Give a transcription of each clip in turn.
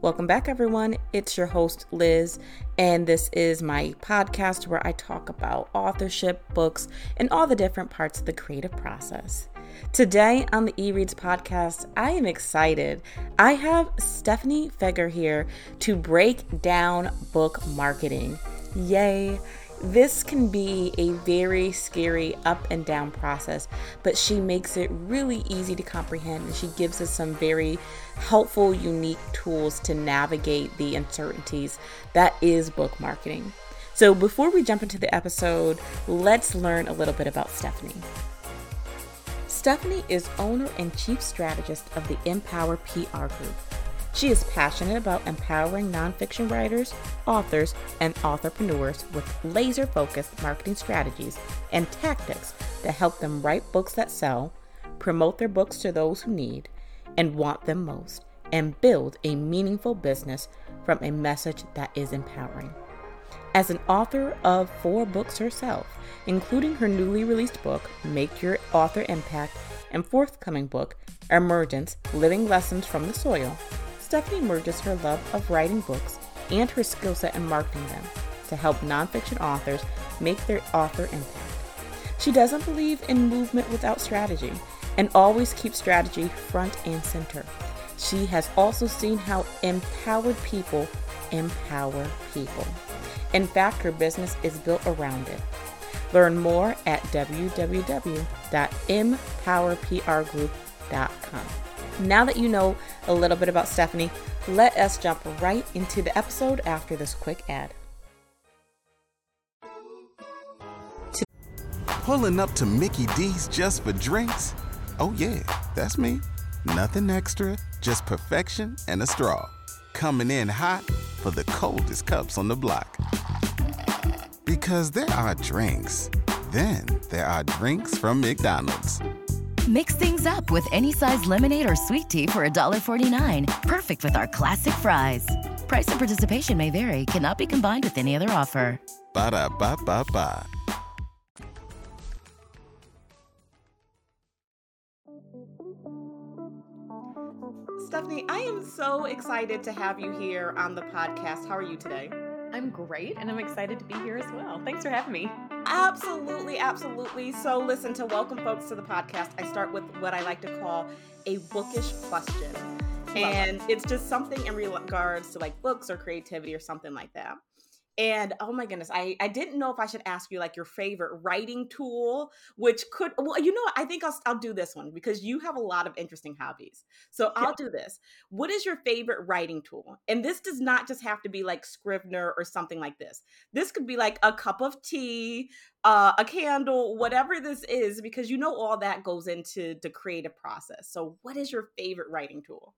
Welcome back, everyone. It's your host, Liz, and this is my podcast where I talk about authorship, books, and all the different parts of the creative process. Today on the eReads podcast, I am excited. I have Stephanie Feger here to break down book marketing. Yay! This can be a very scary up and down process, but she makes it really easy to comprehend and she gives us some very helpful, unique tools to navigate the uncertainties that is book marketing. So, before we jump into the episode, let's learn a little bit about Stephanie. Stephanie is owner and chief strategist of the Empower PR Group. She is passionate about empowering nonfiction writers, authors, and authorpreneurs with laser focused marketing strategies and tactics to help them write books that sell, promote their books to those who need and want them most, and build a meaningful business from a message that is empowering. As an author of four books herself, including her newly released book, Make Your Author emPact, and forthcoming book, Emergence Living Lessons from the Soil, Stephanie merges her love of writing books and her skill set in marketing them to help nonfiction authors make their author impact. She doesn't believe in movement without strategy and always keeps strategy front and center. She has also seen how empowered people empower people. In fact, her business is built around it. Learn more at www.empowerprgroup.com. Now that you know a little bit about Stephanie, let us jump right into the episode after this quick ad. Pulling up to Mickey D's just for drinks? Oh, yeah, that's me. Nothing extra, just perfection and a straw. Coming in hot for the coldest cups on the block. Because there are drinks, then there are drinks from McDonald's. Mix things up with any size lemonade or sweet tea for $1.49. Perfect with our classic fries. Price and participation may vary, cannot be combined with any other offer. Ba da ba ba ba. Stephanie, I am so excited to have you here on the podcast. How are you today? I'm great, and I'm excited to be here as well. Thanks for having me. Absolutely, absolutely. So, listen, to welcome folks to the podcast, I start with what I like to call a bookish question. And it's just something in regards to like books or creativity or something like that. And oh my goodness, I, I didn't know if I should ask you like your favorite writing tool, which could, well, you know what? I think I'll, I'll do this one because you have a lot of interesting hobbies. So I'll do this. What is your favorite writing tool? And this does not just have to be like Scrivener or something like this. This could be like a cup of tea, uh, a candle, whatever this is, because you know all that goes into the creative process. So what is your favorite writing tool?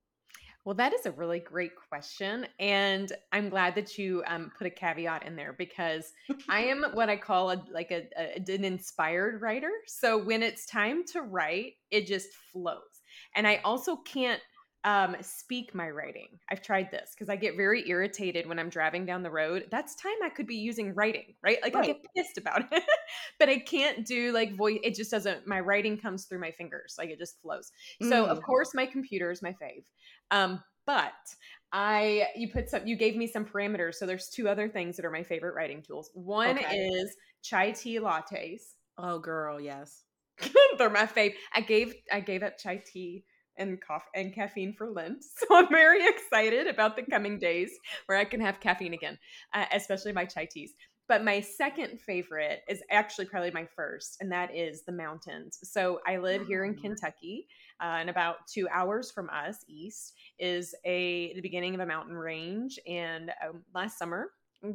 Well, that is a really great question. And I'm glad that you um, put a caveat in there because I am what I call a, like a, a, an inspired writer. So when it's time to write, it just flows. And I also can't um, speak my writing. I've tried this because I get very irritated when I'm driving down the road. That's time I could be using writing, right? Like right. I get pissed about it, but I can't do like voice. It just doesn't. My writing comes through my fingers, like it just flows. Mm. So of mm. course my computer is my fave, um, but I you put some. You gave me some parameters. So there's two other things that are my favorite writing tools. One okay. is chai tea lattes. Oh, girl, yes. They're my fave. I gave I gave up chai tea and coffee and caffeine for Lent. So I'm very excited about the coming days where I can have caffeine again, uh, especially my chai teas. But my second favorite is actually probably my first, and that is the mountains. So I live here in oh. Kentucky, uh, and about two hours from us east is a the beginning of a mountain range. And um, last summer,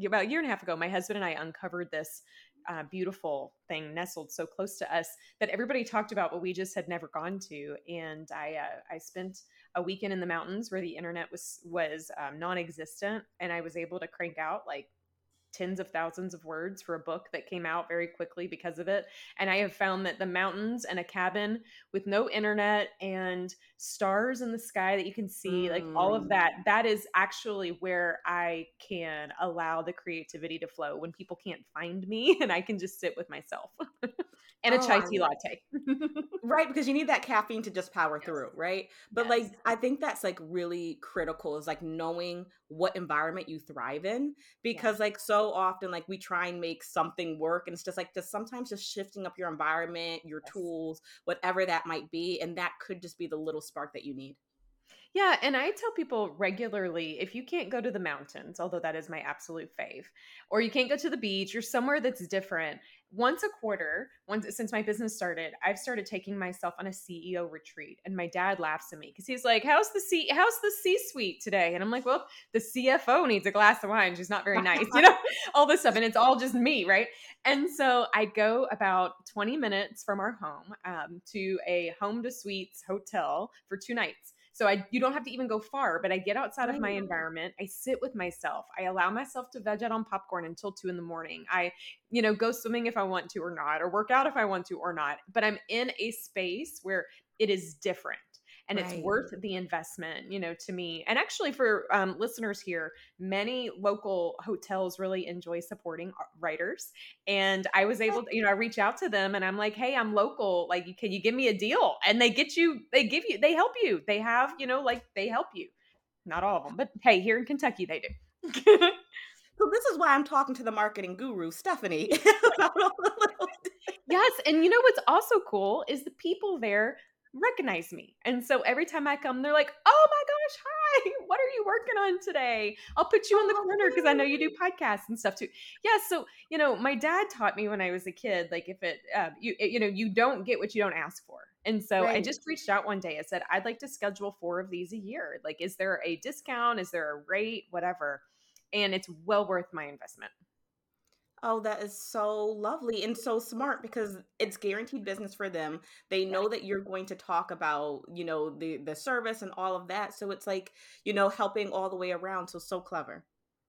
about a year and a half ago, my husband and I uncovered this uh, beautiful thing nestled so close to us that everybody talked about, but we just had never gone to. And I uh, I spent a weekend in the mountains where the internet was was um, non-existent, and I was able to crank out like tens of thousands of words for a book that came out very quickly because of it. And I have found that the mountains and a cabin with no internet and stars in the sky that you can see, mm. like all of that, mm. that is actually where I can allow the creativity to flow when people can't find me and I can just sit with myself. and a oh, chai tea latte. right, because you need that caffeine to just power yes. through, right? But yes. like I think that's like really critical is like knowing what environment you thrive in because yes. like so often like we try and make something work and it's just like just sometimes just shifting up your environment, your tools, whatever that might be and that could just be the little spark that you need. Yeah, and I tell people regularly if you can't go to the mountains, although that is my absolute fave, or you can't go to the beach or somewhere that's different, once a quarter, once since my business started, I've started taking myself on a CEO retreat. And my dad laughs at me because he's like, "How's the C? How's the C-suite today?" And I'm like, "Well, the CFO needs a glass of wine. She's not very nice, you know, all this stuff." And it's all just me, right? And so I go about 20 minutes from our home um, to a home to suites hotel for two nights so I you don't have to even go far, but I get outside of my mm. environment. I sit with myself. I allow myself to veg out on popcorn until two in the morning. I, you know, go swimming if I want to or not, or work out if I want to or not. But I'm in a space where it is different and right. it's worth the investment you know to me and actually for um, listeners here many local hotels really enjoy supporting writers and i was able to you know i reach out to them and i'm like hey i'm local like can you give me a deal? And they get you they give you they help you they have you know like they help you. Not all of them but hey here in kentucky they do. So this is why i'm talking to the marketing guru stephanie. Yes and you know what's also cool is the people there recognize me. And so every time I come, they're like, oh my gosh, hi, what are you working on today? I'll put you in the oh, corner because I know you do podcasts and stuff too. Yeah. So, you know, my dad taught me when I was a kid, like if it, uh, you, it, you know, you don't get what you don't ask for. And so right. I just reached out one day. I said, I'd like to schedule four of these a year. Like, is there a discount? Is there a rate? Whatever. And it's well worth my investment. Oh, that is so lovely and so smart because it's guaranteed business for them. They know that you're going to talk about, you know, the the service and all of that. So it's like, you know, helping all the way around. So so clever.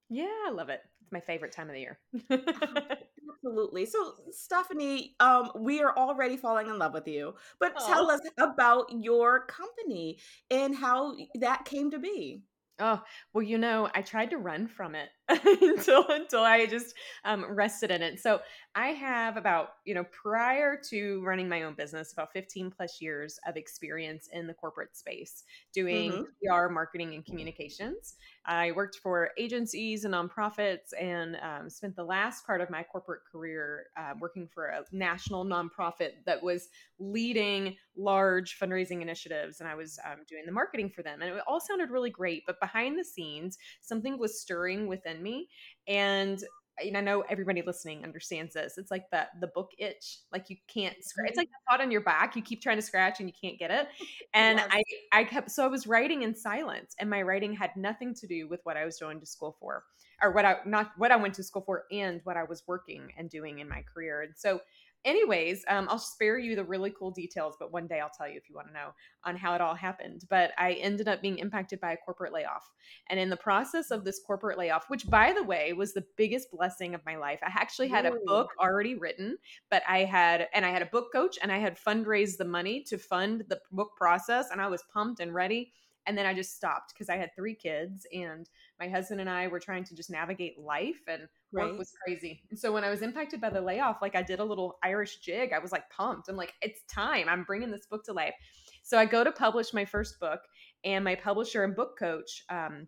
Yeah, I love it. It's my favorite time of the year. Absolutely. So, Stephanie, um, we are already falling in love with you, but tell us about your company and how that came to be. Oh, well, you know, I tried to run from it until until I just um, rested in it. So I have about, you know, prior to running my own business, about 15 plus years of experience in the corporate space doing mm-hmm. PR, marketing, and communications. I worked for agencies and nonprofits and um, spent the last part of my corporate career uh, working for a national nonprofit that was leading large fundraising initiatives. And I was um, doing the marketing for them. And it all sounded really great. But behind the scenes, something was stirring within me. And and I know everybody listening understands this. It's like the the book itch, like you can't scratch. It's like mm-hmm. the thought on your back. You keep trying to scratch and you can't get it. And yes. I I kept so I was writing in silence, and my writing had nothing to do with what I was going to school for, or what I not what I went to school for, and what I was working and doing in my career. And so anyways, um, I'll spare you the really cool details, but one day I'll tell you if you want to know on how it all happened. But I ended up being impacted by a corporate layoff. And in the process of this corporate layoff, which by the way was the biggest blessing of my life, I actually had a book already written, but I had, and I had a book coach and I had fundraised the money to fund the book process. And I was pumped and ready. And then I just stopped because I had three kids and my husband and I were trying to just navigate life and work was crazy. And so when I was impacted by the layoff, like I did a little Irish jig. I was like pumped. I'm like, it's time. I'm bringing this book to life. So I go to publish my first book, and my publisher and book coach um,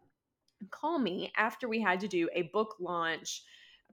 call me after we had to do a book launch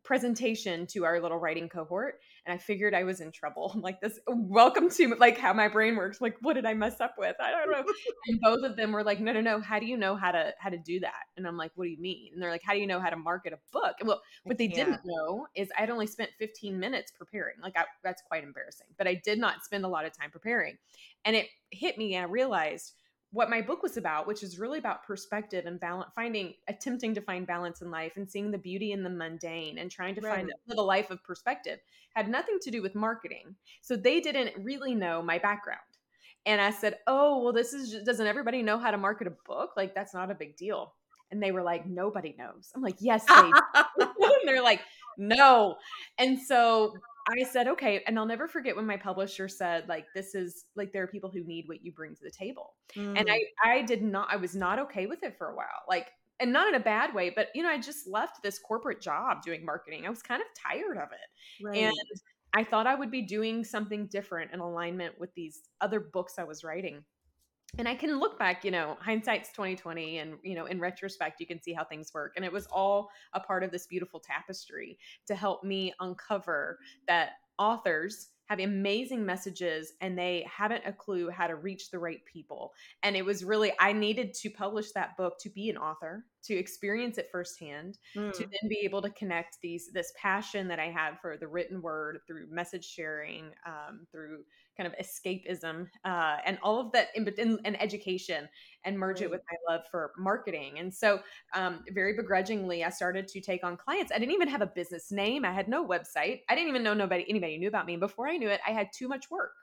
presentation to our little writing cohort and I figured I was in trouble. like this, welcome to like how my brain works. Like, what did I mess up with? I don't know. and both of them were like, no, no, no. How do you know how to how to do that? And I'm like, what do you mean? And they're like, how do you know how to market a book? well, what they didn't know is I'd only spent 15 minutes preparing. Like I, that's quite embarrassing. But I did not spend a lot of time preparing, and it hit me, and I realized what my book was about, which is really about perspective and balance, finding, attempting to find balance in life and seeing the beauty in the mundane and trying to right. find live a life of perspective, had nothing to do with marketing. So they didn't really know my background. And I said, "Oh, well, this is just, doesn't everybody know how to market a book? Like that's not a big deal." And they were like, "Nobody knows." I'm like, "Yes, they." they're like, "No." And so I said, okay. And I'll never forget when my publisher said, like, this is like, there are people who need what you bring to the table. Mm. And I, I did not, I was not okay with it for a while. Like, and not in a bad way, but you know, I just left this corporate job doing marketing. I was kind of tired of it. Right. And I thought I would be doing something different in alignment with these other books I was writing. And I can look back, you know, hindsight's 2020 and you know, in retrospect you can see how things work and it was all a part of this beautiful tapestry to help me uncover that authors have amazing messages and they haven't a clue how to reach the right people. And it was really, I needed to publish that book to be an author, to experience it firsthand, mm. to then be able to connect these, this passion that I had for the written word through message sharing, um, through kind of escapism uh, and all of that in, in, in education and merge right. it with my love for marketing. And so, um, very begrudgingly, I started to take on clients. I didn't even have a business name. I had no website. I didn't even know nobody anybody knew about me. Before I knew it, I had too much work,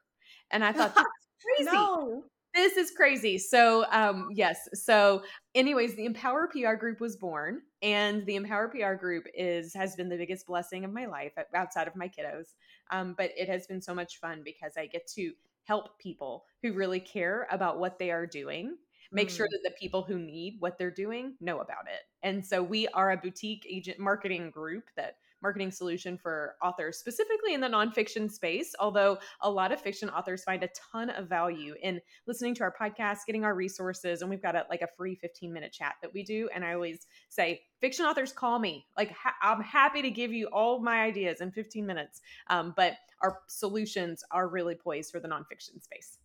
and I thought that's crazy. no this is crazy. So, um, yes. So, anyways, the Empower PR group was born, and the Empower PR group is has been the biggest blessing of my life outside of my kiddos. Um, but it has been so much fun because I get to help people who really care about what they are doing make mm. sure that the people who need what they're doing know about it. And so we are a boutique agent marketing group that marketing solution for authors, specifically in the nonfiction space. Although a lot of fiction authors find a ton of value in listening to our podcast, getting our resources, and we've got a, like a free 15 minute chat that we do. And I always say, fiction authors call me. Like ha- I'm happy to give you all my ideas in 15 minutes. Um, but our solutions are really poised for the nonfiction space.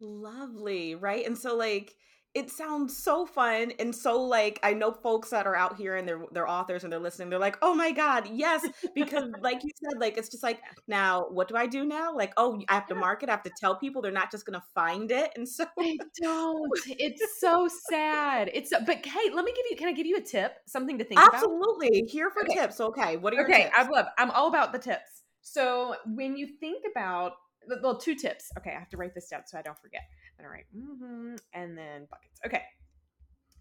Lovely, right? And so like it sounds so fun and so like I know folks that are out here and they're they're authors and they're listening. They're like, "Oh my god, yes!" Because like you said, like it's just like now, what do I do now? Like, oh, I have to market. I have to tell people. They're not just gonna find it. And so I don't. It's so sad. It's but hey, let me give you. Can I give you a tip? Something to think Absolutely. about. Absolutely. Here for okay. tips. Okay. What are your okay? Tips? I love. I'm all about the tips. So when you think about well, two tips. Okay, I have to write this down so I don't forget. I'm write mm-hmm, and then buckets. Okay.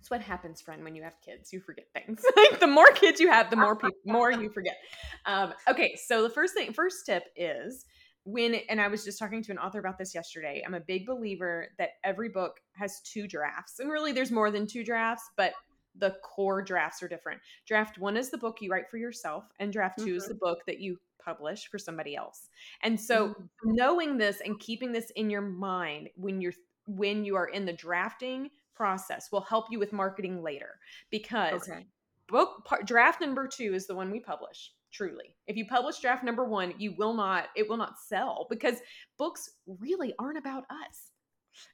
So what happens, friend, when you have kids? You forget things. like the more kids you have, the more people, more you forget. Um, okay, so the first thing, first tip is when, and I was just talking to an author about this yesterday. I'm a big believer that every book has two drafts, and really, there's more than two drafts, but the core drafts are different. Draft one is the book you write for yourself, and draft 2 mm-hmm. is the book that you publish for somebody else. And so mm-hmm. knowing this and keeping this in your mind when you're when you are in the drafting process will help you with marketing later because okay. book part, draft number 2 is the one we publish truly. If you publish draft number 1, you will not it will not sell because books really aren't about us.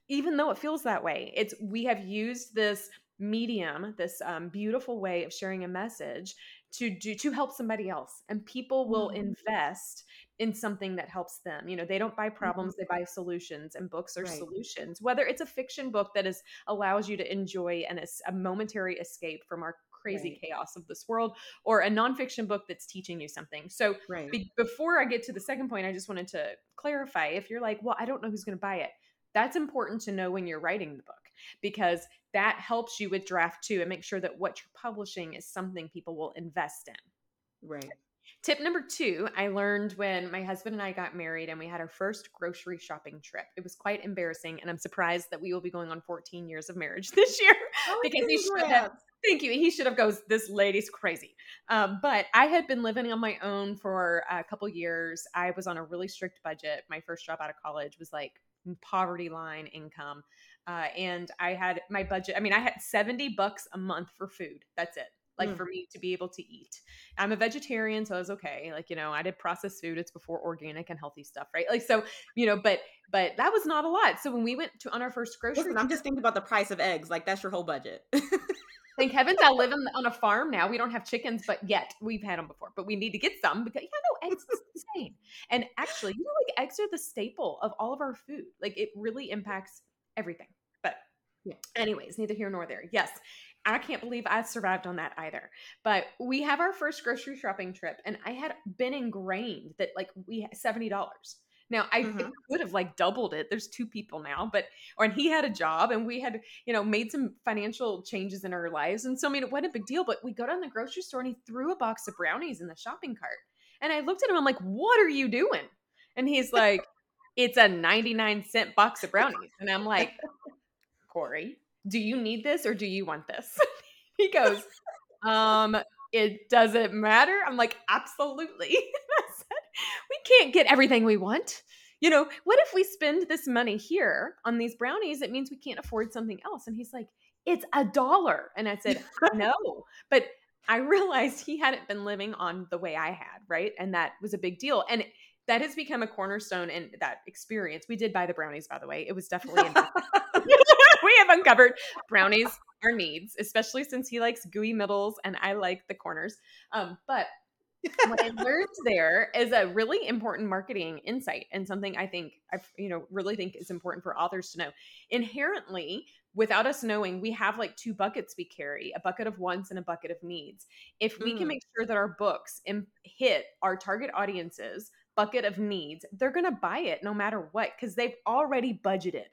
Even though it feels that way. It's we have used this medium, this um, beautiful way of sharing a message to do to help somebody else and people will mm-hmm. invest in something that helps them you know they don't buy problems mm-hmm. they buy solutions and books are right. solutions whether it's a fiction book that is allows you to enjoy an, a momentary escape from our crazy right. chaos of this world or a nonfiction book that's teaching you something so right. be, before i get to the second point i just wanted to clarify if you're like well i don't know who's going to buy it that's important to know when you're writing the book because that helps you with draft two and make sure that what you're publishing is something people will invest in. Right. Tip number two, I learned when my husband and I got married and we had our first grocery shopping trip. It was quite embarrassing, and I'm surprised that we will be going on 14 years of marriage this year oh, because he should have. Thank you. He should have goes. This lady's crazy. Um, but I had been living on my own for a couple years. I was on a really strict budget. My first job out of college was like poverty line income. Uh, and I had my budget. I mean, I had 70 bucks a month for food. That's it. Like mm. for me to be able to eat. I'm a vegetarian, so I was okay. Like, you know, I did processed food. It's before organic and healthy stuff, right? Like, so, you know, but, but that was not a lot. So when we went to on our first grocery, Listen, I'm just thinking about the price of eggs. Like, that's your whole budget. Thank heavens I live in, on a farm now. We don't have chickens, but yet we've had them before. But we need to get some because yeah, no, eggs is insane. And actually, you know, like eggs are the staple of all of our food. Like it really impacts everything. But yeah. anyways, neither here nor there. Yes. I can't believe I survived on that either. But we have our first grocery shopping trip, and I had been ingrained that like we had seventy dollars. Now I mm-hmm. could have like doubled it. There's two people now, but or and he had a job and we had, you know, made some financial changes in our lives. And so I mean it wasn't a big deal, but we go down the grocery store and he threw a box of brownies in the shopping cart. And I looked at him, I'm like, what are you doing? And he's like, it's a 99 cent box of brownies. And I'm like, Corey, do you need this or do you want this? he goes, um, it doesn't matter. I'm like, absolutely. I said, we can't get everything we want. You know, what if we spend this money here on these brownies? It means we can't afford something else. And he's like, it's a dollar. And I said, no. But I realized he hadn't been living on the way I had, right? And that was a big deal. And that has become a cornerstone in that experience. We did buy the brownies, by the way. It was definitely we have uncovered brownies are needs, especially since he likes gooey middles and I like the corners. Um, but what I learned there is a really important marketing insight and something I think I you know really think is important for authors to know. Inherently, without us knowing, we have like two buckets we carry, a bucket of wants and a bucket of needs. If we mm. can make sure that our books hit our target audiences bucket of needs, they're going to buy it no matter what cuz they've already budgeted,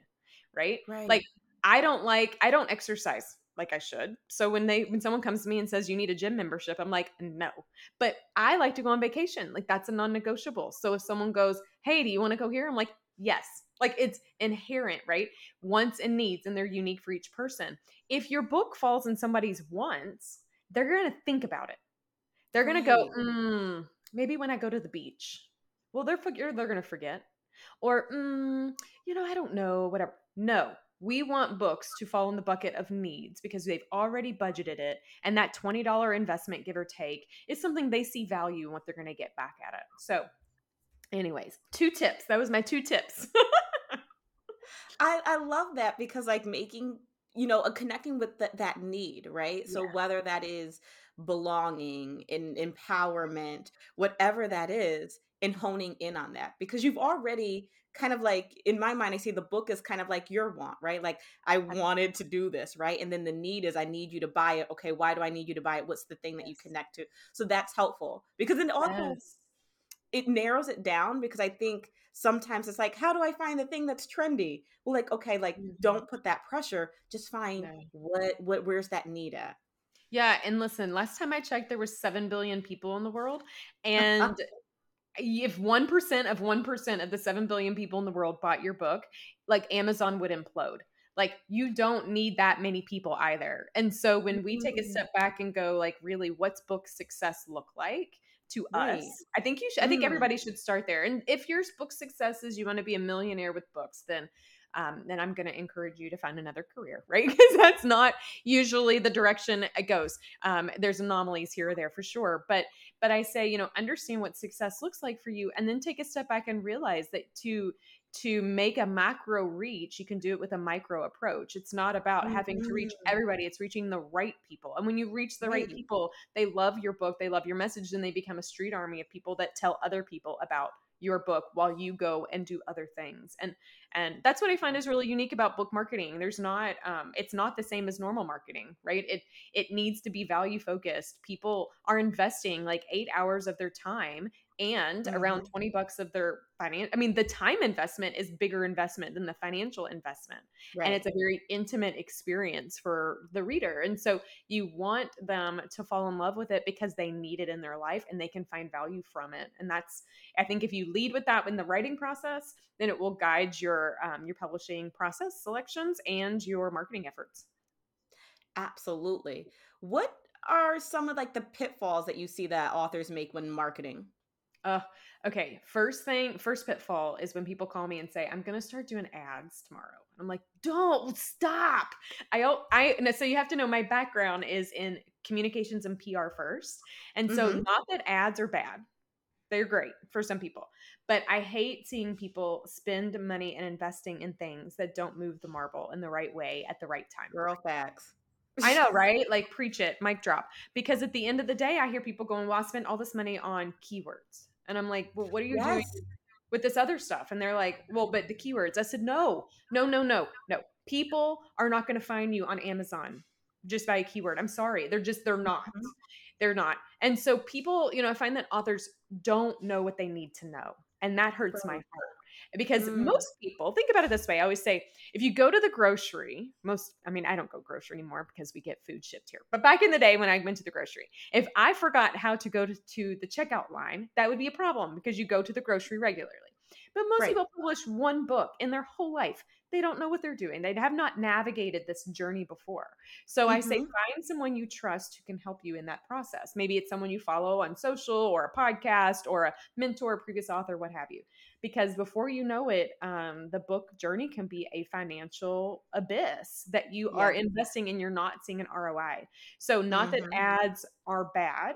right? right? Like I don't like I don't exercise like I should. So when they when someone comes to me and says you need a gym membership, I'm like, no. But I like to go on vacation. Like that's a non-negotiable. So if someone goes, "Hey, do you want to go here?" I'm like, "Yes." Like it's inherent, right? Wants and needs and they're unique for each person. If your book falls in somebody's wants, they're going to think about it. They're going right. to go, mm, maybe when I go to the beach. Well, they're they're going to forget. Or, mm, you know, I don't know, whatever. No, we want books to fall in the bucket of needs because they've already budgeted it. And that $20 investment, give or take, is something they see value in what they're going to get back at it. So, anyways, two tips. That was my two tips. I, I love that because, like, making, you know, a connecting with the, that need, right? So, yeah. whether that is belonging, and empowerment, whatever that is, and honing in on that because you've already kind of like in my mind i see the book is kind of like your want right? Like i wanted to do this right? And then the need is i need you to buy it. Okay why do i need you to buy it? What's the thing that you connect to? So that's helpful because then also yes. it narrows it down because i think sometimes it's like how do i find the thing that's trendy? Well like okay like mm-hmm. don't put that pressure just find no. what what where's that need at yeah and listen last time i checked there were 7 billion people in the world and if 1% of 1% of the 7 billion people in the world bought your book, like Amazon would implode. Like you don't need that many people either. And so when we take a mm. step back and go like really what's book success look like to right. us? I think you should I think mm. everybody should start there. And if your book success is you want to be a millionaire with books, then um, then I'm going to encourage you to find another career, right? Because that's not usually the direction it goes. Um, there's anomalies here or there for sure, but but I say, you know, understand what success looks like for you, and then take a step back and realize that to to make a macro reach, you can do it with a micro approach. It's not about mm-hmm. having to reach mm-hmm. everybody, it's reaching the right people. And when you reach the right people, they love your book, they love your message, and they become a street army of people that tell other people about your book while you go and do other things. And and that's what i find is really unique about book marketing. There's not um, it's not the same as normal marketing right? It it needs to be value focused. People are investing like eight hours of their time and mm-hmm. around 20 bucks of their finance i mean the time investment is bigger investment than the financial investment right. and it's a very intimate experience for the reader and so you want them to fall in love with it because they need it in their life and they can find value from it and that's i think if you lead with that in the writing process then it will guide your um, your publishing process selections and your marketing efforts absolutely what are some of like the pitfalls that you see that authors make when marketing uh, okay. First thing, first pitfall is when people call me and say, "I'm going to start doing ads tomorrow." I'm like, "Don't stop." I I so you have to know my background is in communications and PR first, and so mm-hmm. not that ads are bad. They're great for some people, but I hate seeing people spend money and investing in things that don't move the marble in the right way at the right time. Girl facts. I know, right? Like preach it, mic drop. Because at the end of the day, I hear people going, "Well, I spent all this money on keywords." And I'm like, well, what are you yes. doing with this other stuff? And they're like, well, but the keywords. I said, no, no, no, no, no. People are not going to find you on Amazon just by a keyword. I'm sorry. They're just, they're not. Mm-hmm. They're not. And so people, you know, I find that authors don't know what they need to know. And that hurts right. my heart because mm. most people think about it this way. I always say, if you go to the grocery, most, I mean, I don't go grocery anymore because we get food shipped here. But back in the day when I went to the grocery, if I forgot how to go to, to the checkout line, that would be a problem because you go to the grocery regularly. But most Right. people publish one book in their whole life. They don't know what they're doing. They have not navigated this journey before. So I say Mhm. find someone you trust who can help you in that process. Maybe it's someone you follow on social or a podcast or a mentor, previous author, what have you. Because before you know it, um, the book journey can be a financial abyss that you are investing and you're not seeing an ROI. So, not that Mhm. ads are bad.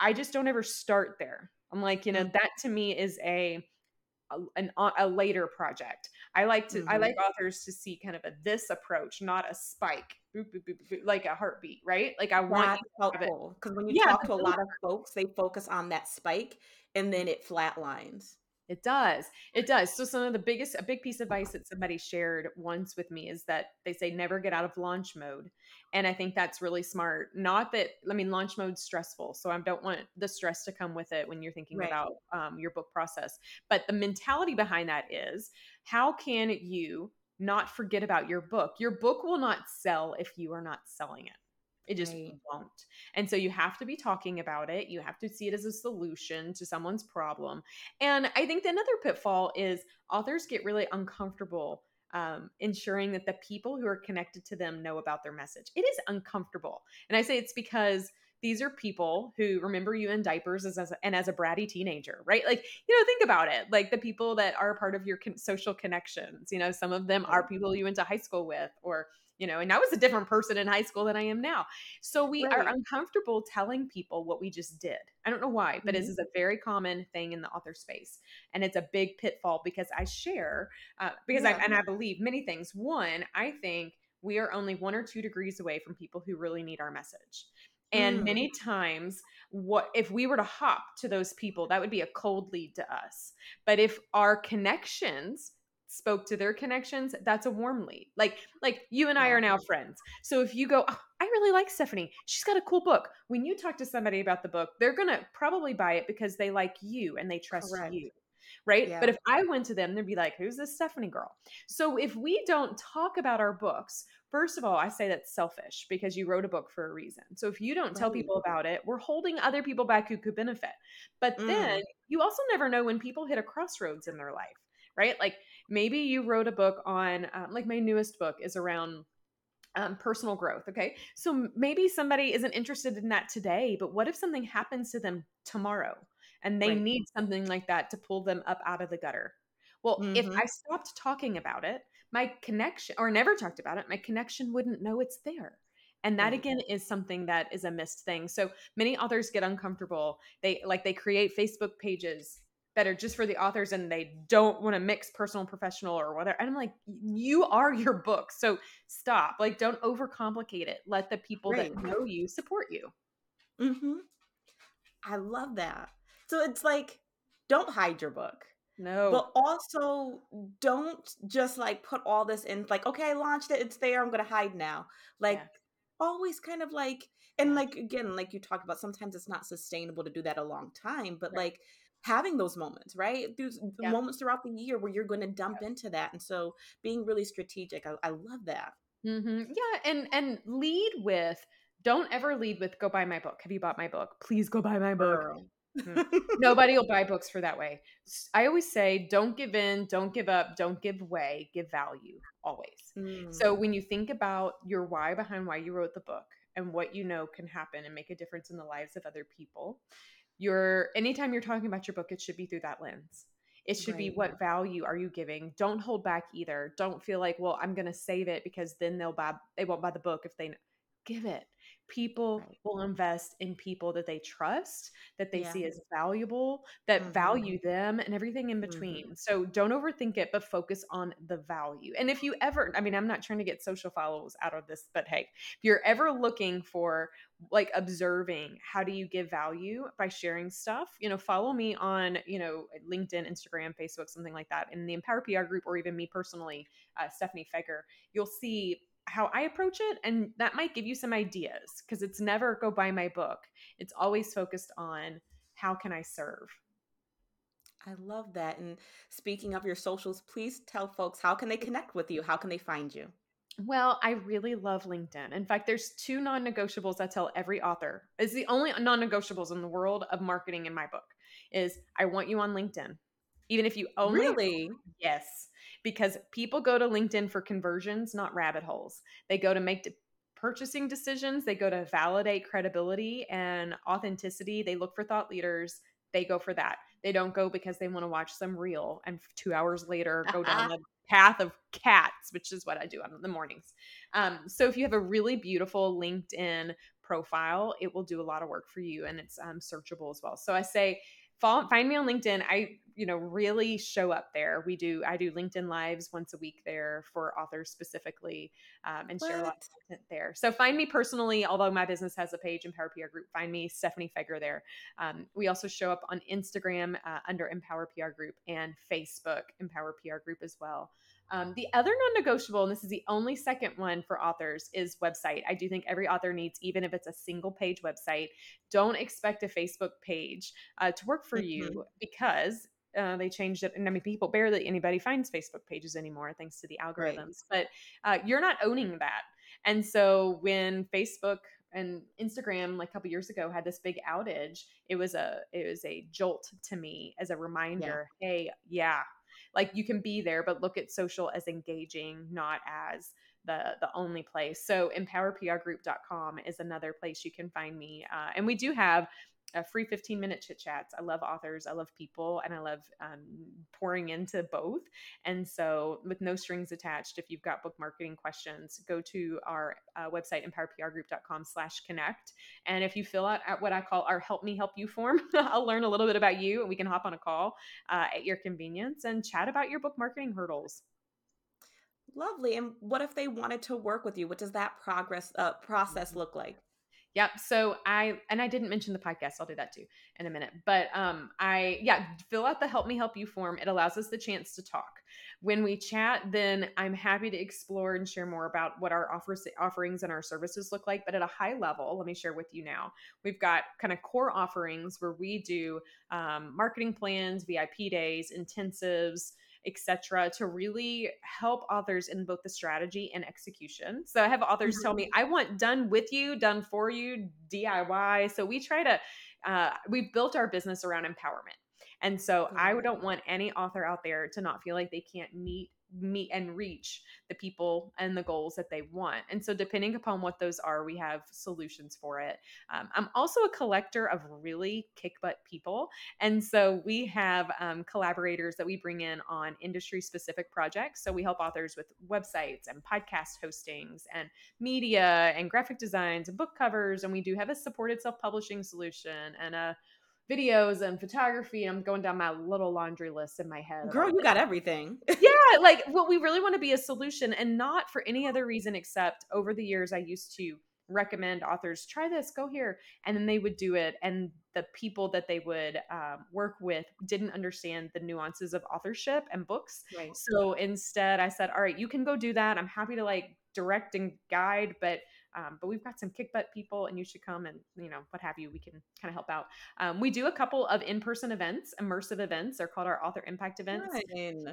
I just don't ever start there. I'm like, you know, Mhm. that to me is a a, an, a later project. I like to I Mhm. like authors to see kind of a this approach, not a spike, boop, boop, boop, boop, like a heartbeat, right? Like I want That's to have it. helpful because when you Yeah, talk to a lot of folks, they focus on that spike and then it flatlines. It does. It does. So some of the biggest a big piece of advice that somebody shared once with me is that they say never get out of launch mode. And I think that's really smart. Not that I mean launch mode's stressful. So I don't want the stress to come with it when you're thinking Right. about um, your book process. But the mentality behind that is how can you not forget about your book? Your book will not sell if you are not selling it. It just Right. won't. And so you have to be talking about it. You have to see it as a solution to someone's problem. And I think the another pitfall is authors get really uncomfortable um, ensuring that the people who are connected to them know about their message. It is uncomfortable. And I say it's because these are people who remember you in diapers as, as and as a bratty teenager, right? Like, you know, think about it. Like the people that are part of your con- social connections, you know, some of them are people you went to high school with or you know, and I was a different person in high school than I am now. So we are uncomfortable telling people what we just did. I don't know why, but Mhm. this is a very common thing in the author space, and it's a big pitfall because I share uh, because I Yeah. and I believe many things. One, I think we are only one or two degrees away from people who really need our message. And Mm. many times, what if we were to hop to those people, that would be a cold lead to us. But if our connections spoke to their connections, that's a warm lead. Like like you and I are now friends. So if you go, oh, I really like Stephanie. She's got a cool book. When you talk to somebody about the book, they're going to probably buy it because they like you and they trust Correct. you. Right? Yeah. But if I went to them, they'd be like, "Who's this Stephanie girl?" So if we don't talk about our books, first of all, I say that's selfish because you wrote a book for a reason. So if you don't tell people about it, we're holding other people back who could benefit. But then Mm. you also never know when people hit a crossroads in their life, right? Like maybe you wrote a book on, um, like my newest book is around um, personal growth. Okay. So maybe somebody isn't interested in that today, but what if something happens to them tomorrow and they Right. need something like that to pull them up out of the gutter? Well, if Mhm. I stopped talking about it, my connection, or never talked about it, my connection wouldn't know it's there. And that again is something that is a missed thing. So many authors get uncomfortable. They like they create Facebook pages that are just for the authors and they don't want to mix personal and professional or whatever. And I'm like, you are your book. So stop. Like don't overcomplicate it. Let the people Right. that know you support you. Mm-hmm. I love that. So it's like, don't hide your book. No. But also don't just like put all this in like, okay, I launched it, it's there, I'm gonna hide now. Like Yes. always kind of like and like again, like you talked about, sometimes it's not sustainable to do that a long time, but Right. like having those moments, right? Those Yeah. moments throughout the year where you're gonna dump into that. And so being really strategic, I, I love that. hmm Yeah, and and lead with don't ever lead with go buy my book. Have you bought my book? Please go buy my book. Girl. Nobody will buy books for that way. I always say don't give in, don't give up, don't give way, give value always. So Mm, when you think about your why behind why you wrote the book and what you know can happen and make a difference in the lives of other people, you're anytime you're talking about your book, it should be through that lens. It should be what value are you giving? Don't hold back either. Don't feel like, well, I'm going to save it because then they'll buy they won't buy the book if they give it. People Right. will invest in people that they trust, that they see as valuable, that Mhm. value them and everything in between. So don't overthink it, but focus on the value. And if you ever, I mean, I'm not trying to get social follows out of this, but hey, if you're ever looking for like observing how do you give value by sharing stuff, you know, follow me on, you know, LinkedIn, Instagram, Facebook, something like that, in the Empower PR group, or even me personally, uh, Stephanie Feger, you'll see how I approach it. And that might give you some ideas because it's never go buy my book. It's always focused on how can I serve? I love that. And speaking of your socials, please tell folks how can they connect with you? How can they find you? Well, I really love LinkedIn. In fact, there's two non-negotiables I tell every author. It's the only non-negotiables in the world of marketing in my book is I want you on LinkedIn Even if you only Really? yes, because people go to LinkedIn for conversions, not rabbit holes. They go to make de- purchasing decisions, they go to validate credibility and authenticity. They look for thought leaders, they go for that. They don't go because they want to watch some reel and 2 hours later go down the path of cats, which is what I do on the mornings. Um, so if you have a really beautiful LinkedIn profile, it will do a lot of work for you and it's um, searchable as well. So I say, follow, find me on LinkedIn. I, you know, really show up there. We do, I do LinkedIn lives once a week there for authors specifically um, and share a lot of content there. So find me personally, although my business has a page, Empower PR Group, find me Stephanie Feger there. Um, we also show up on Instagram uh, under Empower PR Group and Facebook Empower PR Group as well. Um, the other non negotiable, and this is the only second one for authors, is website. I do think every author needs, even if it's a single page website, don't expect a Facebook page uh, to work for Mhm. you because uh, they changed it. And I mean, people barely anybody finds Facebook pages anymore thanks to the Right. algorithms, but uh, you're not owning that. And so when Facebook and Instagram, like a couple years ago, had this big outage, it was a it was a jolt to me as a reminder. Hey, yeah, like you can be there, but look at social as engaging, not as the the only place. So empowerprgroup.com is another place you can find me, uh, and we do have a free 15 minute chit chats. I love authors, I love people, and I love um, pouring into both. And so, with no strings attached, if you've got book marketing questions, go to our uh, website, empowerprgroup.com/slash connect. And if you fill out at what I call our "Help Me Help You" form, I'll learn a little bit about you, and we can hop on a call uh, at your convenience and chat about your book marketing hurdles. Lovely. And what if they wanted to work with you? What does that progress uh, process Mm-hmm. look like? Yep. So I and I didn't mention the podcast. I'll do that too in a minute. But um I yeah, fill out the help me help you form. It allows us the chance to talk. When we chat, then I'm happy to explore and share more about what our offers offerings and our services look like. But at a high level, let me share with you now. We've got kind of core offerings where we do um, marketing plans, VIP days, intensives, etc to really help authors in both the strategy and execution. So i have authors tell me i want done with you done for you diy so we try to uh, we've built our business around empowerment. And so i don't want any author out there to not feel like they can't meet meet and reach the people and the goals that they want and so depending upon what those are we have solutions for it um, i'm also a collector of really kick butt people and so we have um, collaborators that we bring in on industry specific projects. So we help authors with websites and podcast hostings and media and graphic designs and book covers. And we do have a supported self publishing solution and a videos and photography. I'm going down my little laundry list in my head. Girl, you got everything. yeah, like what we really want to be a solution and not for any other reason except over the years I used to recommend authors try this go here and then they would do it and the people that they would um, work with didn't understand the nuances of authorship and books Right. so instead i said all right you can go do that i'm happy to like direct and guide but um, but we've got some kick butt people and you should come and you know what have you we can kind of help out um, we do a couple of in-person events immersive events they're called our author impact events.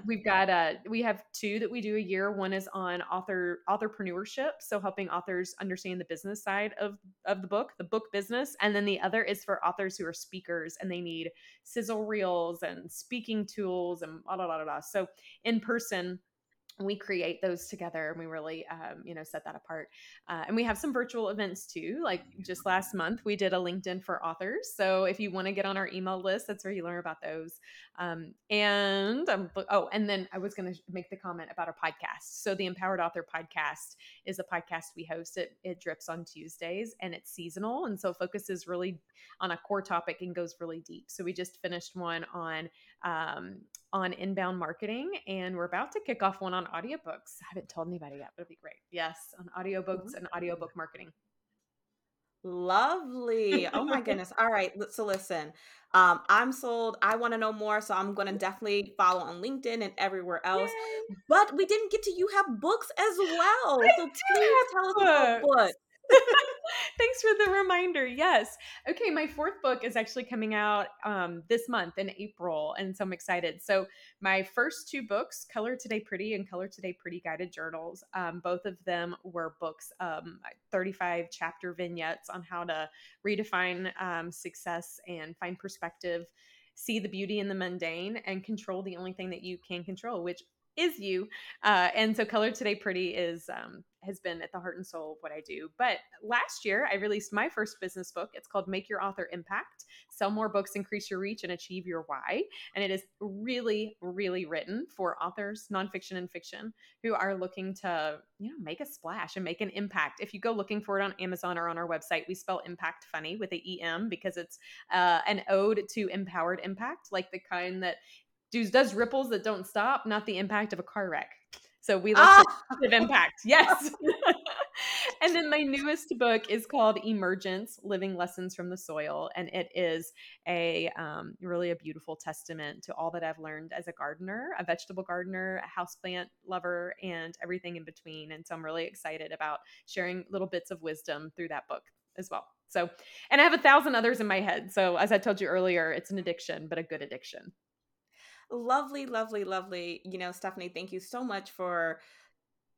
We've got uh we have two that we do a year. One is on author authorpreneurship, so helping authors understand the business side of of the book, the book business, and then the other is for authors who are speakers and they need sizzle reels and speaking tools and blah blah blah. blah. So in person we create those together and we really um, you know set that apart. Uh, and we have some virtual events too like just last month we did a linkedin for authors. So if you want to get on our email list that's where you learn about those. Um, and um, oh and then i was going to make the comment about our podcast. So the empowered author podcast is a podcast we host. It it drips on tuesdays and it's seasonal and so focuses really on a core topic and goes really deep. So we just finished one on um, on inbound marketing and we're about to kick off one on audiobooks. I haven't told anybody yet, but it'll be great. Yes, on audiobooks and audiobook marketing. Lovely. Oh my goodness. All right. So listen, um, I'm sold. I want to know more. So I'm going to definitely follow on LinkedIn and everywhere else. Yay. But we didn't get to you have books as well. I so please tell us about books. Thanks for the reminder. Yes. Okay, my fourth book is actually coming out um, this month in April, and so I'm excited. So my first two books, Color Today Pretty and Color Today Pretty Guided Journals, um, both of them were books, um, 35 chapter vignettes on how to redefine um, success and find perspective see the beauty in the mundane and control the only thing that you can control, which is you. Uh, and so Color Today Pretty is um, has been at the heart and soul of what I do. But last year, I released my first business book. It's called Make Your Author emPact Sell More Books, Increase Your Reach, and Achieve Your Why. And it is really, really written for authors, nonfiction and fiction, who are looking to, you know, make a splash and make an impact. If you go looking for it on Amazon or on our website, we spell impact funny with a EM because it's uh, an ode to empowered impact, like the kind that does, does ripples that don't stop, not the impact of a car wreck. So we look ah! impact. Yes. and then my newest book is called Emergence Living Lessons from the Soil. And it is a um, really a beautiful testament to all that I've learned as a gardener, a vegetable gardener, a houseplant lover, and everything in between. And so I'm really excited about sharing little bits of wisdom through that book as well. So, and I have a thousand others in my head. So, as I told you earlier, it's an addiction, but a good addiction lovely, lovely, lovely. You know, Stephanie, thank you so much for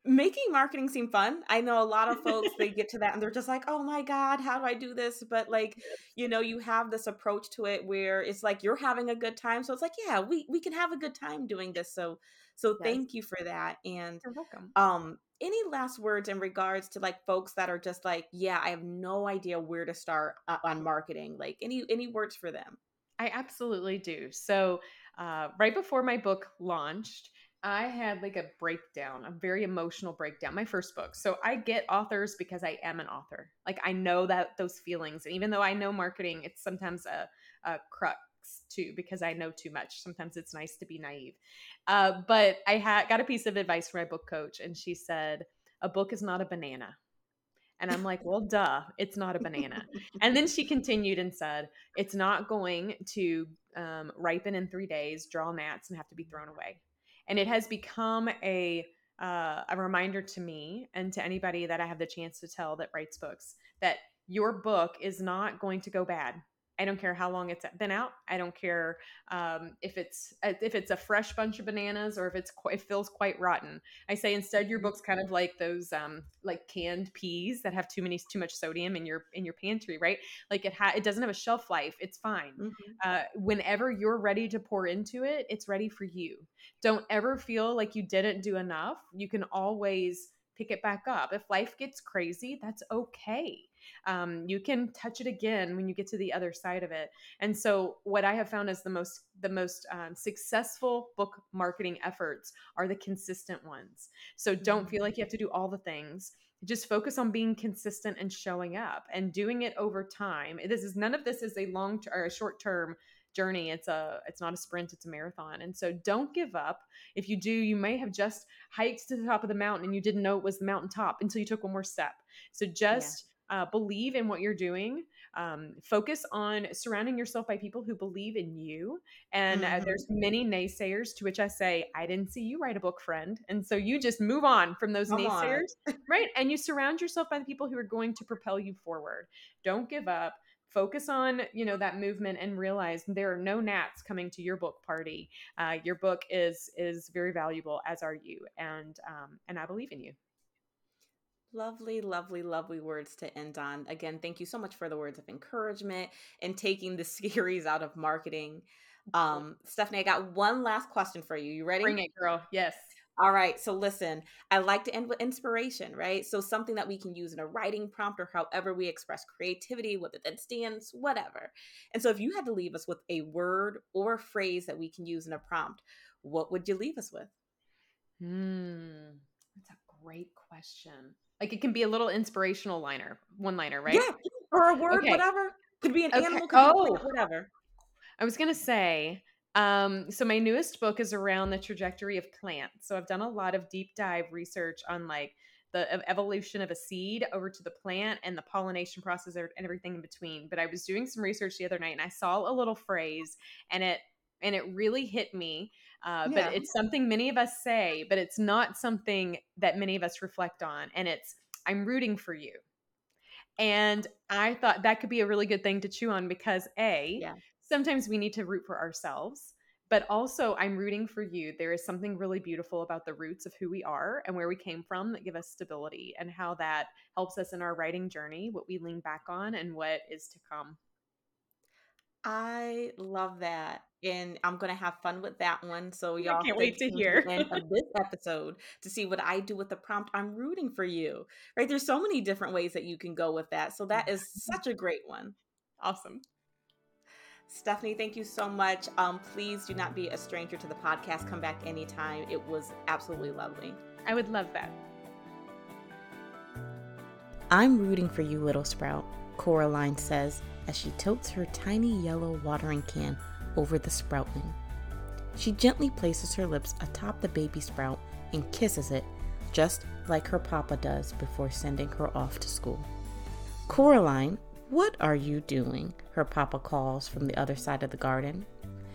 making marketing seem fun. I know a lot of folks they get to that and they're just like, "Oh my god, how do I do this?" But like, you know, you have this approach to it where it's like you're having a good time. So it's like, "Yeah, we we can have a good time doing this." So so yes. thank you for that. And you're welcome. Um any last words in regards to like folks that are just like, "Yeah, I have no idea where to start uh, on marketing." Like any any words for them? I absolutely do. So uh, right before my book launched, I had like a breakdown, a very emotional breakdown, my first book. So I get authors because I am an author. Like I know that those feelings. And even though I know marketing, it's sometimes a, a crux too because I know too much. Sometimes it's nice to be naive. Uh, but I had got a piece of advice from my book coach, and she said, "A book is not a banana." And I'm like, well, duh, it's not a banana. and then she continued and said, it's not going to um, ripen in three days, draw gnats, and have to be thrown away. And it has become a uh, a reminder to me and to anybody that I have the chance to tell that writes books that your book is not going to go bad. I don't care how long it's been out. I don't care um, if it's uh, if it's a fresh bunch of bananas or if it's it feels quite rotten. I say instead your book's kind of like those um, like canned peas that have too many too much sodium in your in your pantry, right? Like it ha- it doesn't have a shelf life. It's fine. Mm-hmm. Uh, whenever you're ready to pour into it, it's ready for you. Don't ever feel like you didn't do enough. You can always pick it back up. If life gets crazy, that's okay um, you can touch it again when you get to the other side of it. And so what i have found is the most the most um, successful book marketing efforts are the consistent ones. So don't feel mm-hmm. like you have to do all the things. Just focus on being consistent and showing up and doing it over time. This is none of this is a long or a short term journey. It's a it's not a sprint it's a marathon. And so don't give up. If you do you may have just hiked to the top of the mountain and you didn't know it was the mountaintop until you took one more step. So just uh, believe in what you're doing um, focus on surrounding yourself by people who believe in you and mm-hmm. uh, there's many naysayers to which i say i didn't see you write a book friend. And so you just move on from those Come naysayers right? And you surround yourself by the people who are going to propel you forward. Don't give up. Focus on you know that movement and realize there are no gnats coming to your book party. Uh, your book is is very valuable as are you and um, and i believe in you Lovely, lovely, lovely words to end on. Again, thank you so much for the words of encouragement and taking the scaries out of marketing. Um, Stephanie, I got one last question for you. You ready? Bring it, girl. Yes. All right. So listen, I like to end with inspiration, right? So something that we can use in a writing prompt or however we express creativity, whether that stands, whatever. And so if you had to leave us with a word or a phrase that we can use in a prompt, what would you leave us with? Hmm. That's a great question. Like it can be a little inspirational liner, one liner, right? Yeah, or a word, okay. whatever. Could be an okay. animal, could oh. be whatever. I was gonna say, um, so my newest book is around the trajectory of plants. So I've done a lot of deep dive research on like the evolution of a seed over to the plant and the pollination process and everything in between. But I was doing some research the other night and I saw a little phrase and it and it really hit me uh, yeah. But it's something many of us say, but it's not something that many of us reflect on. And it's, I'm rooting for you. And I thought that could be a really good thing to chew on because A, yeah. sometimes we need to root for ourselves. But also, I'm rooting for you. There is something really beautiful about the roots of who we are and where we came from that give us stability and how that helps us in our writing journey, what we lean back on, and what is to come. I love that. And I'm gonna have fun with that one. So y'all can't wait to to hear. the end of this episode to see what I do with the prompt. I'm rooting for you. Right? There's so many different ways that you can go with that. So that is such a great one. Awesome. Stephanie, thank you so much. Um, please do not be a stranger to the podcast. Come back anytime. It was absolutely lovely. I would love that. I'm rooting for you, little sprout, Coraline says as she tilts her tiny yellow watering can over the sproutling. She gently places her lips atop the baby sprout and kisses it, just like her papa does before sending her off to school. Coraline, what are you doing? Her papa calls from the other side of the garden.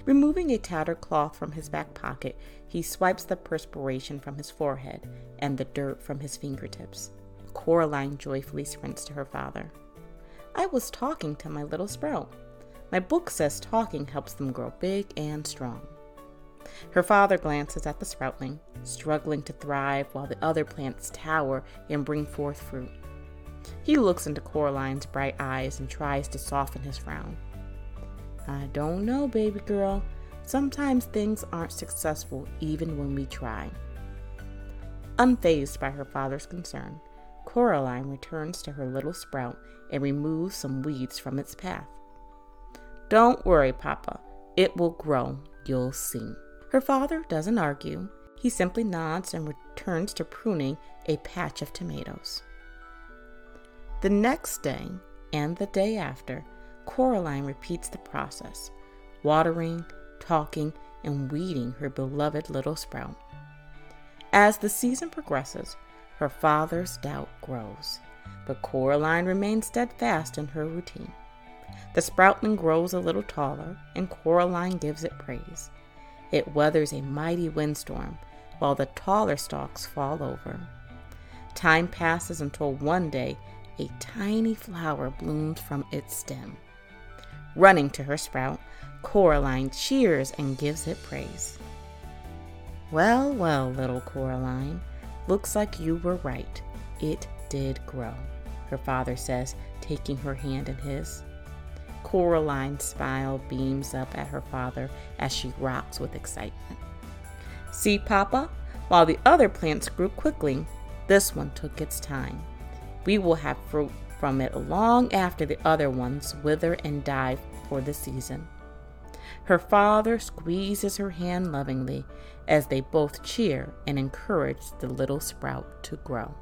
Removing a tattered cloth from his back pocket, he swipes the perspiration from his forehead and the dirt from his fingertips. Coraline joyfully sprints to her father. I was talking to my little sprout. My book says talking helps them grow big and strong. Her father glances at the sproutling, struggling to thrive while the other plants tower and bring forth fruit. He looks into Coraline's bright eyes and tries to soften his frown. I don't know, baby girl. Sometimes things aren't successful even when we try. Unfazed by her father's concern, Coraline returns to her little sprout and remove some weeds from its path. Don't worry, Papa. It will grow. You'll see. Her father doesn't argue. He simply nods and returns to pruning a patch of tomatoes. The next day and the day after, Coraline repeats the process, watering, talking, and weeding her beloved little sprout. As the season progresses, her father's doubt grows, but Coraline remains steadfast in her routine. The sproutling grows a little taller, and Coraline gives it praise. It weathers a mighty windstorm, while the taller stalks fall over. Time passes until one day a tiny flower blooms from its stem. Running to her sprout, Coraline cheers and gives it praise. Well, well, little Coraline, looks like you were right. It did grow, her father says, taking her hand in his. Coraline's smile beams up at her father as she rocks with excitement. See, Papa? While the other plants grew quickly, this one took its time. We will have fruit from it long after the other ones wither and die for the season. Her father squeezes her hand lovingly as they both cheer and encourage the little sprout to grow.